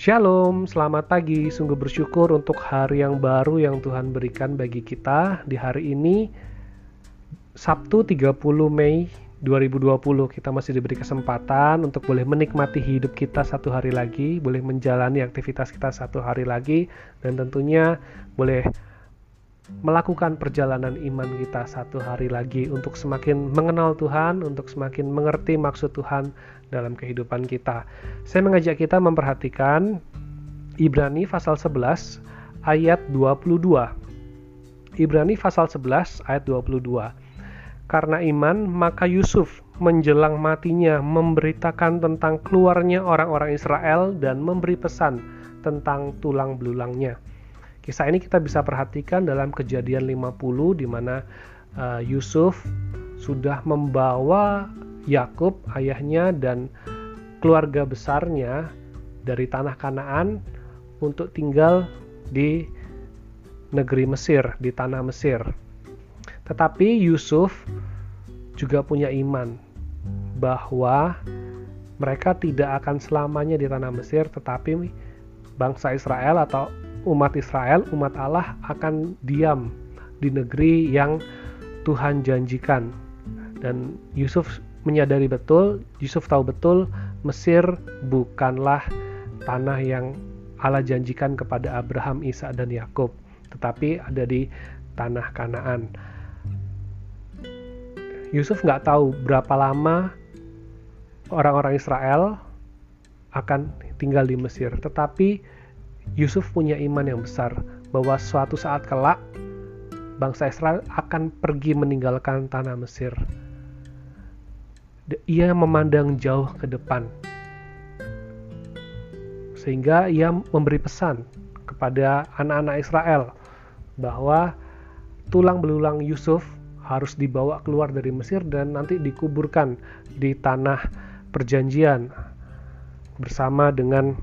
Shalom, selamat pagi. Sungguh bersyukur untuk hari yang baru yang Tuhan berikan bagi kita di hari ini Sabtu 30 Mei 2020 kita masih diberi kesempatan untuk boleh menikmati hidup kita satu hari lagi, boleh menjalani aktivitas kita satu hari lagi dan tentunya boleh melakukan perjalanan iman kita satu hari lagi untuk semakin mengenal Tuhan, untuk semakin mengerti maksud Tuhan dalam kehidupan kita. Saya mengajak kita memperhatikan Ibrani pasal 11 ayat 22. Ibrani pasal 11 ayat 22. Karena iman, maka Yusuf menjelang matinya memberitakan tentang keluarnya orang-orang Israel dan memberi pesan tentang tulang belulangnya. Kisah ini kita bisa perhatikan dalam kejadian 50 di mana uh, Yusuf sudah membawa Yakub ayahnya dan keluarga besarnya dari tanah Kanaan untuk tinggal di negeri Mesir, di tanah Mesir. Tetapi Yusuf juga punya iman bahwa mereka tidak akan selamanya di tanah Mesir, tetapi bangsa Israel atau umat Israel, umat Allah akan diam di negeri yang Tuhan janjikan. Dan Yusuf menyadari betul, Yusuf tahu betul Mesir bukanlah tanah yang Allah janjikan kepada Abraham, Isa dan Yakub, tetapi ada di tanah Kanaan. Yusuf nggak tahu berapa lama orang-orang Israel akan tinggal di Mesir, tetapi Yusuf punya iman yang besar bahwa suatu saat kelak bangsa Israel akan pergi meninggalkan tanah Mesir ia memandang jauh ke depan. Sehingga ia memberi pesan kepada anak-anak Israel bahwa tulang belulang Yusuf harus dibawa keluar dari Mesir dan nanti dikuburkan di tanah perjanjian bersama dengan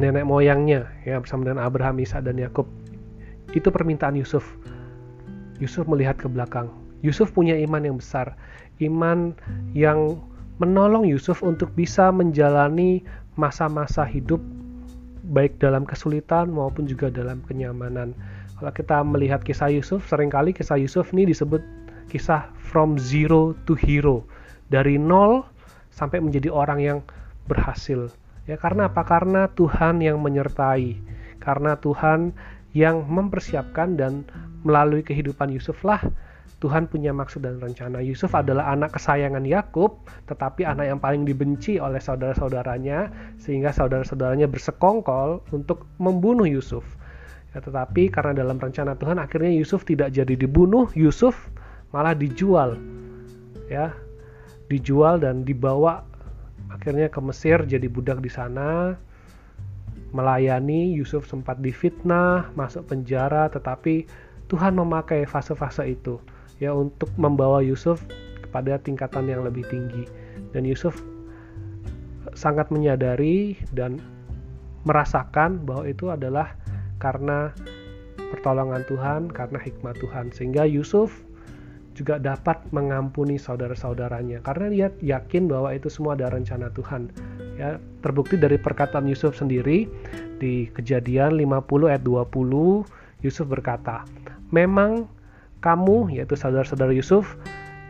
nenek moyangnya ya bersama dengan Abraham, Isa dan Yakub. Itu permintaan Yusuf. Yusuf melihat ke belakang. Yusuf punya iman yang besar iman yang menolong Yusuf untuk bisa menjalani masa-masa hidup baik dalam kesulitan maupun juga dalam kenyamanan. Kalau kita melihat kisah Yusuf, sering kali kisah Yusuf ini disebut kisah from zero to hero. Dari nol sampai menjadi orang yang berhasil. Ya karena apa? Karena Tuhan yang menyertai. Karena Tuhan yang mempersiapkan dan melalui kehidupan Yusuflah Tuhan punya maksud dan rencana. Yusuf adalah anak kesayangan Yakub, tetapi anak yang paling dibenci oleh saudara-saudaranya, sehingga saudara-saudaranya bersekongkol untuk membunuh Yusuf. Ya, tetapi karena dalam rencana Tuhan, akhirnya Yusuf tidak jadi dibunuh, Yusuf malah dijual, ya, dijual dan dibawa akhirnya ke Mesir jadi budak di sana. Melayani Yusuf sempat difitnah, masuk penjara, tetapi Tuhan memakai fase-fase itu ya untuk membawa Yusuf kepada tingkatan yang lebih tinggi dan Yusuf sangat menyadari dan merasakan bahwa itu adalah karena pertolongan Tuhan, karena hikmat Tuhan sehingga Yusuf juga dapat mengampuni saudara-saudaranya karena dia yakin bahwa itu semua ada rencana Tuhan. Ya, terbukti dari perkataan Yusuf sendiri di Kejadian 50 ayat 20 Yusuf berkata, "Memang kamu, yaitu saudara-saudara Yusuf,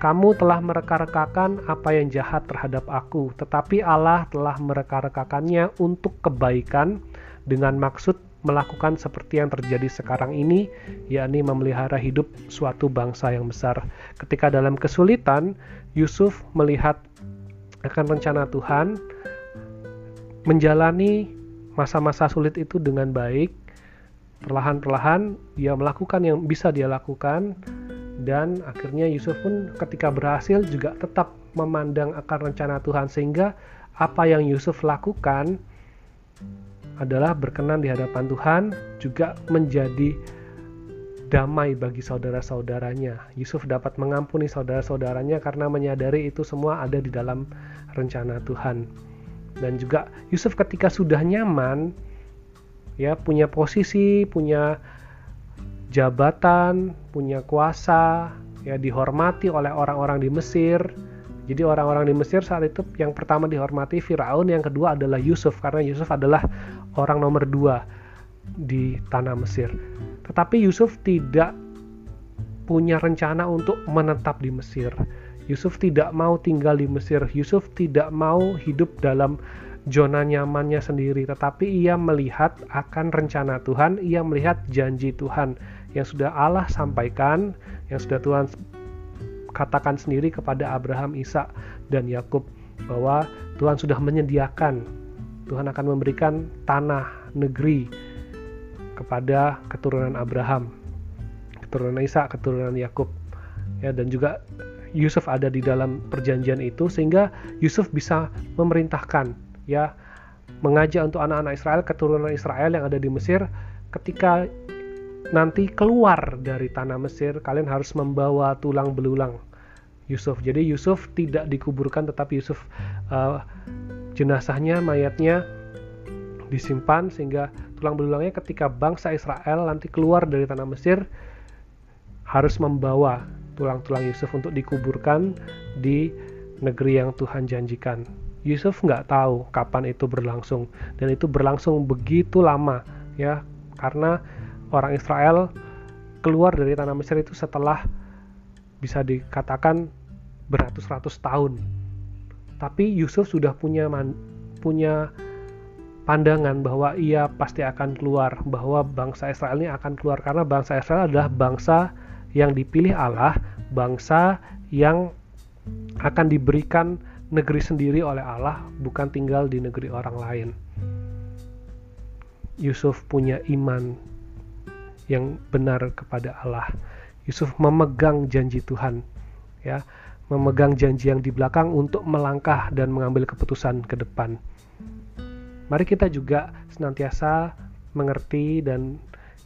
kamu telah mereka-rekakan apa yang jahat terhadap aku, tetapi Allah telah mereka-rekakannya untuk kebaikan dengan maksud melakukan seperti yang terjadi sekarang ini, yakni memelihara hidup suatu bangsa yang besar. Ketika dalam kesulitan, Yusuf melihat akan rencana Tuhan, menjalani masa-masa sulit itu dengan baik, perlahan-perlahan dia melakukan yang bisa dia lakukan dan akhirnya Yusuf pun ketika berhasil juga tetap memandang akan rencana Tuhan sehingga apa yang Yusuf lakukan adalah berkenan di hadapan Tuhan juga menjadi damai bagi saudara-saudaranya. Yusuf dapat mengampuni saudara-saudaranya karena menyadari itu semua ada di dalam rencana Tuhan. Dan juga Yusuf ketika sudah nyaman, ya punya posisi, punya jabatan, punya kuasa, ya dihormati oleh orang-orang di Mesir. Jadi orang-orang di Mesir saat itu yang pertama dihormati Firaun, yang kedua adalah Yusuf karena Yusuf adalah orang nomor dua di tanah Mesir. Tetapi Yusuf tidak punya rencana untuk menetap di Mesir. Yusuf tidak mau tinggal di Mesir. Yusuf tidak mau hidup dalam zona nyamannya sendiri, tetapi ia melihat akan rencana Tuhan, ia melihat janji Tuhan yang sudah Allah sampaikan, yang sudah Tuhan katakan sendiri kepada Abraham, Isa, dan Yakub bahwa Tuhan sudah menyediakan, Tuhan akan memberikan tanah negeri kepada keturunan Abraham, keturunan Isa, keturunan Yakub. Ya, dan juga Yusuf ada di dalam perjanjian itu sehingga Yusuf bisa memerintahkan ya mengajak untuk anak-anak Israel keturunan Israel yang ada di Mesir ketika nanti keluar dari tanah Mesir kalian harus membawa tulang belulang Yusuf. Jadi Yusuf tidak dikuburkan tetapi Yusuf uh, jenazahnya mayatnya disimpan sehingga tulang belulangnya ketika bangsa Israel nanti keluar dari tanah Mesir harus membawa tulang-tulang Yusuf untuk dikuburkan di negeri yang Tuhan janjikan. Yusuf nggak tahu kapan itu berlangsung dan itu berlangsung begitu lama ya. Karena orang Israel keluar dari tanah Mesir itu setelah bisa dikatakan beratus-ratus tahun. Tapi Yusuf sudah punya man, punya pandangan bahwa ia pasti akan keluar, bahwa bangsa Israel ini akan keluar karena bangsa Israel adalah bangsa yang dipilih Allah, bangsa yang akan diberikan negeri sendiri oleh Allah, bukan tinggal di negeri orang lain. Yusuf punya iman yang benar kepada Allah. Yusuf memegang janji Tuhan, ya, memegang janji yang di belakang untuk melangkah dan mengambil keputusan ke depan. Mari kita juga senantiasa mengerti dan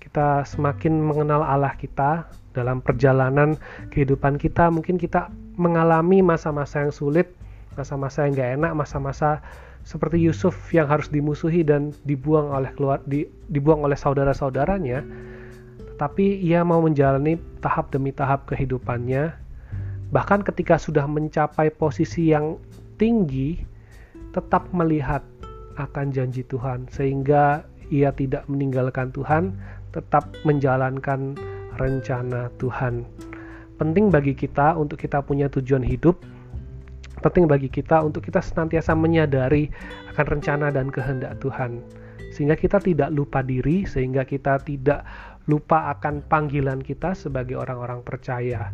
kita semakin mengenal Allah kita dalam perjalanan kehidupan kita. Mungkin kita mengalami masa-masa yang sulit, masa-masa yang gak enak, masa-masa seperti Yusuf yang harus dimusuhi dan dibuang oleh keluar di, dibuang oleh saudara-saudaranya, tetapi ia mau menjalani tahap demi tahap kehidupannya. Bahkan ketika sudah mencapai posisi yang tinggi, tetap melihat akan janji Tuhan sehingga ia tidak meninggalkan Tuhan, tetap menjalankan rencana Tuhan. Penting bagi kita untuk kita punya tujuan hidup penting bagi kita untuk kita senantiasa menyadari akan rencana dan kehendak Tuhan sehingga kita tidak lupa diri sehingga kita tidak lupa akan panggilan kita sebagai orang-orang percaya.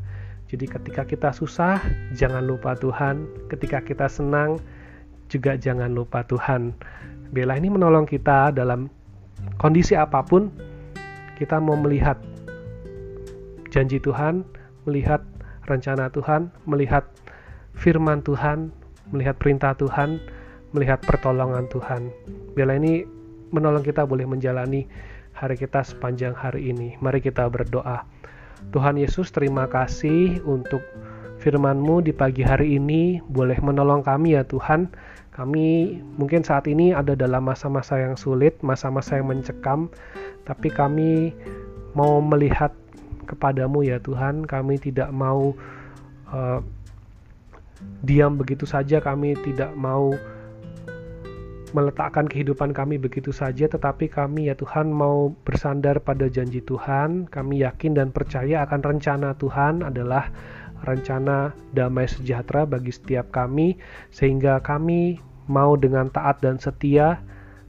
Jadi ketika kita susah jangan lupa Tuhan. Ketika kita senang juga jangan lupa Tuhan. Bela ini menolong kita dalam kondisi apa pun kita mau melihat janji Tuhan melihat rencana Tuhan melihat firman Tuhan, melihat perintah Tuhan, melihat pertolongan Tuhan. Bila ini menolong kita boleh menjalani hari kita sepanjang hari ini. Mari kita berdoa. Tuhan Yesus, terima kasih untuk firman-Mu di pagi hari ini. Boleh menolong kami ya Tuhan. Kami mungkin saat ini ada dalam masa-masa yang sulit, masa-masa yang mencekam, tapi kami mau melihat kepadamu ya Tuhan. Kami tidak mau uh, diam begitu saja kami tidak mau meletakkan kehidupan kami begitu saja tetapi kami ya Tuhan mau bersandar pada janji Tuhan. Kami yakin dan percaya akan rencana Tuhan adalah rencana damai sejahtera bagi setiap kami sehingga kami mau dengan taat dan setia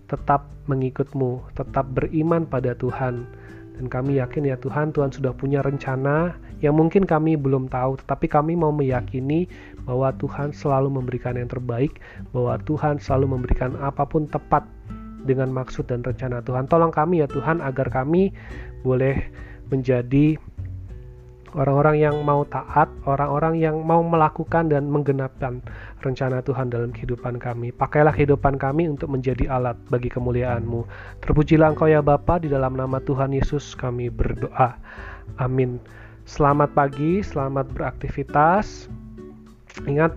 tetap mengikutmu tetap beriman pada Tuhan dan kami yakin ya Tuhan Tuhan sudah punya rencana yang mungkin kami belum tahu, tetapi kami mau meyakini bahwa Tuhan selalu memberikan yang terbaik, bahwa Tuhan selalu memberikan apa pun tepat dengan maksud dan rencana Tuhan. Tolong kami ya Tuhan agar kami boleh menjadi orang-orang yang mau taat, orang-orang yang mau melakukan dan menggenapkan rencana Tuhan dalam kehidupan kami. Pakailah kehidupan kami untuk menjadi alat bagi kemuliaan-Mu. Terpujilah Engkau ya Bapa, di dalam nama Tuhan Yesus kami berdoa. Amin. Selamat pagi, selamat beraktivitas. Ingat,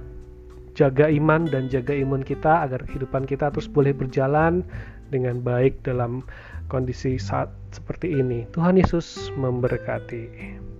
jaga iman dan jaga imun kita agar kehidupan kita terus boleh berjalan dengan baik dalam kondisi saat seperti ini. Tuhan Yesus memberkati.